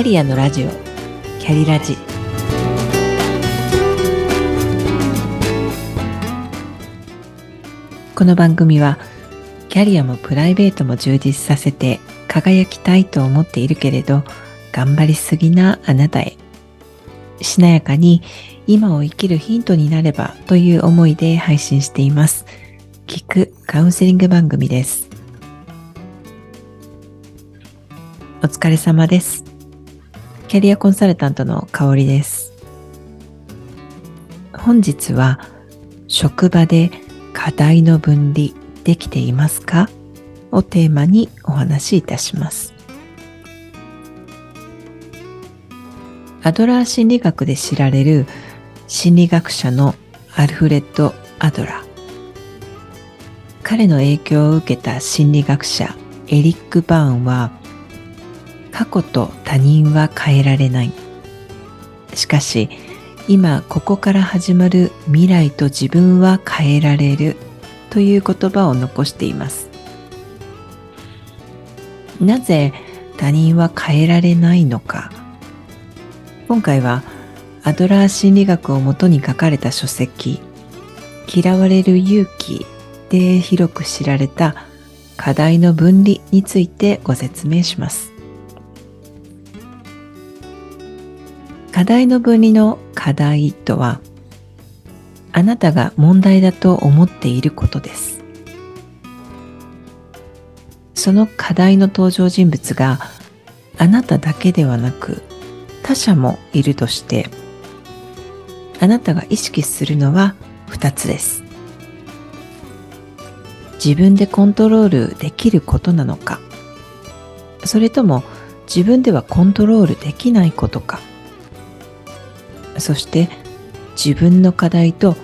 キャリアのラジオ。キャリラジ。この番組はキャリアもプライベートも充実させて輝きたいと思っているけれど頑張りすぎなあなたへ。しなやかに今を生きるヒントになればという思いで配信しています。聞くカウンセリング番組です。お疲れ様です。キャリアコンサルタントの香りです。本日は職場で課題の分離できていますか？をテーマにお話しいたします。アドラー心理学で知られる心理学者のアルフレッド・アドラー。彼の影響を受けた心理学者エリック・バーンは過去と他人は変えられない。しかし今ここから始まる未来と自分は変えられるという言葉を残しています。なぜ他人は変えられないのか。今回はアドラー心理学をもとに書かれた書籍「嫌われる勇気」で広く知られた課題の分離についてご説明します。課題の分離の課題とはあなたが問題だと思っていることです。その課題の登場人物があなただけではなく他者もいるとしてあなたが意識するのは2つです自分でコントロールできることなのかそれとも自分ではコントロールできないことかそして自分の課題と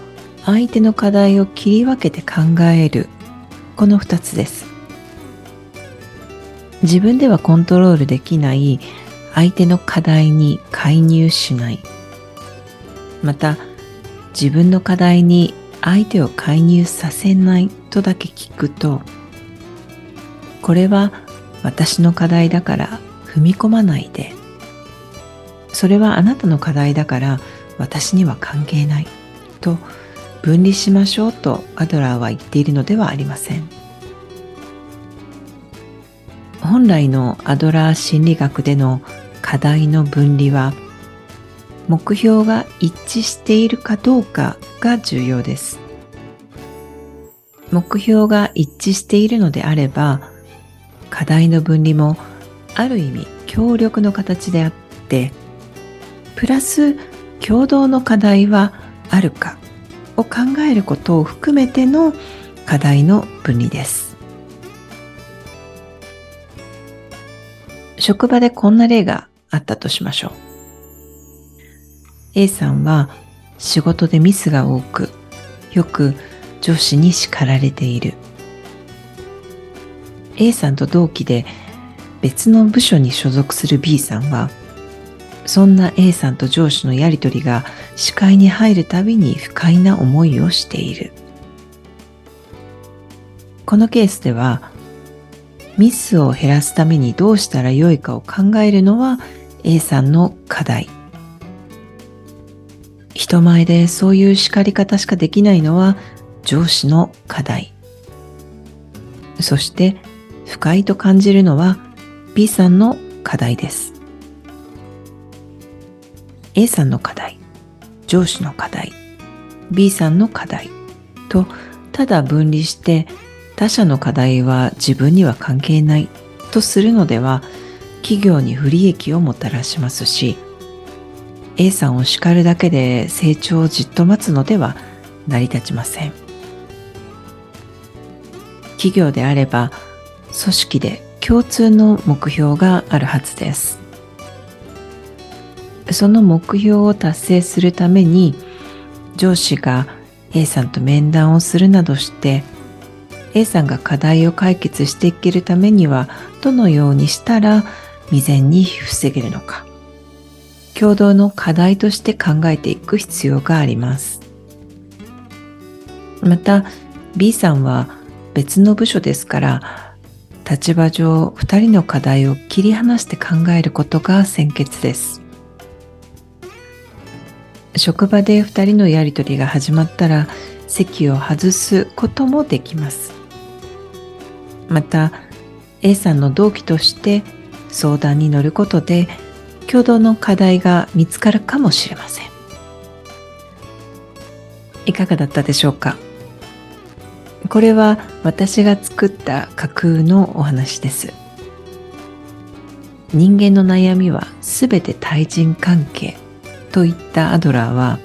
相手の課題を切り分けて考えるこの2つです。自分ではコントロールできない相手の課題に介入しない。また自分の課題に相手を介入させないとだけ聞くとこれは私の課題だから踏み込まないでそれはあなたの課題だから私には関係ないと分離しましょうとアドラーは言っているのではありません本来のアドラー心理学での課題の分離は目標が一致しているかどうかが重要です。目標が一致しているのであれば課題の分離もある意味協力の形であってプラス共同の課題はあるかを考えることを含めての課題の分離です。職場でこんな例があったとしましょう。A さんは仕事でミスが多く、よく上司に叱られている。A さんと同期で別の部署に所属する B さんは、そんな A さんと上司のやりとりが視界に入るたびに不快な思いをしている。このケースでは、ミスを減らすためにどうしたらよいかを考えるのは A さんの課題。人前でそういう叱り方しかできないのは上司の課題。そして不快と感じるのは B さんの課題です。A さんの課題上司の課題 B さんの課題とただ分離して他者の課題は自分には関係ないとするのでは企業に不利益をもたらしますし A さんを叱るだけで成長をじっと待つのでは成り立ちません。企業であれば組織で共通の目標があるはずです。その目標を達成するために上司が A さんと面談をするなどして A さんが課題を解決していけるためにはどのようにしたら未然に防げるのか。共同の課題として考えていく必要があります。また B さんは別の部署ですから立場上2人の課題を切り離して考えることが先決です。職場で2人のやり取りが始まったら席を外すこともできます。また A さんの同期として相談に乗ることで共同の課題が見つかるかもしれません。いかがだったでしょうか？これは私が作った架空のお話です。人間の悩みはすべて対人関係。といったアドラーは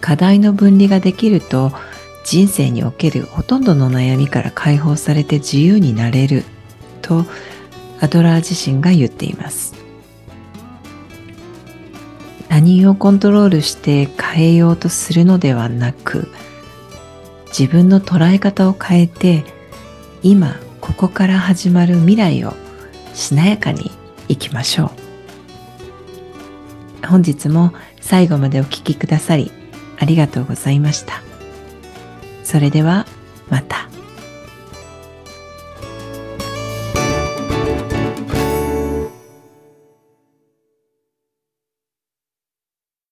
課題の分離ができると人生におけるほとんどの悩みから解放されて自由になれるとアドラー自身が言っています。他人をコントロールして変えようとするのではなく自分の捉え方を変えて今ここから始まる未来をしなやかにいきましょう。本日も最後までお聴きくださりありがとうございましたそれではまた。